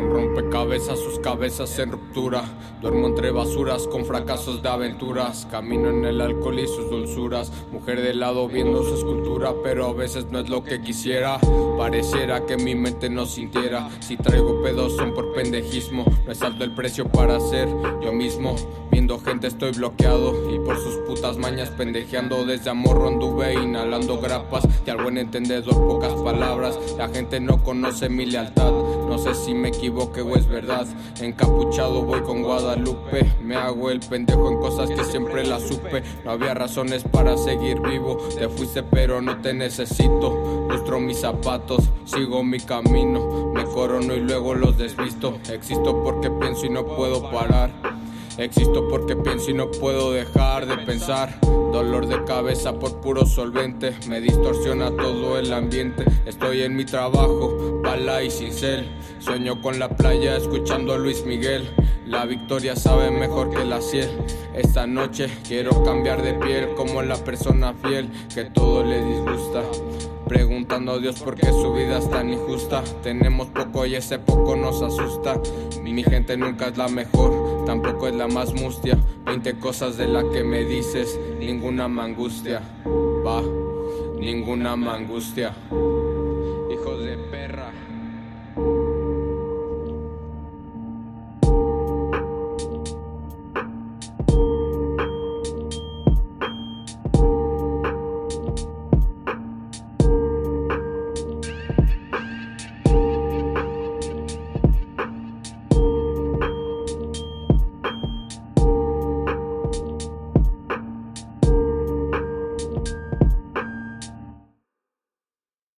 Rompecabezas, sus cabezas en ruptura. Duermo entre basuras con fracasos de aventuras. Camino en el alcohol y sus dulzuras. Mujer de lado viendo su escultura, pero a veces no es lo que quisiera. Pareciera que mi mente no sintiera. Si traigo pedos son por pendejismo. No es alto el precio para ser yo mismo. Viendo gente estoy bloqueado y por sus putas mañas pendejeando. Desde amor anduve inhalando grapas. Y al buen entendedor pocas palabras. La gente no conoce mi lealtad. No sé si me equivoque o es verdad. Encapuchado voy con Guadalupe. Me hago el pendejo en cosas que siempre las supe. No había razones para seguir vivo. Te fuiste, pero no te necesito. Lustro mis zapatos, sigo mi camino. Me corono y luego los desvisto. Existo porque pienso y no puedo parar. Existo porque pienso y no puedo dejar de pensar. Dolor de cabeza por puro solvente, me distorsiona todo el ambiente. Estoy en mi trabajo, bala y cincel. Sueño con la playa escuchando a Luis Miguel. La victoria sabe mejor que la ciel. Esta noche quiero cambiar de piel como la persona fiel que todo le disgusta. Preguntando a Dios por qué su vida es tan injusta. Tenemos poco y ese poco nos asusta. Mi gente nunca es la mejor, tampoco es la más mustia. Veinte cosas de la que me dices, ninguna me angustia. Va, ninguna me angustia. Hijos de perra.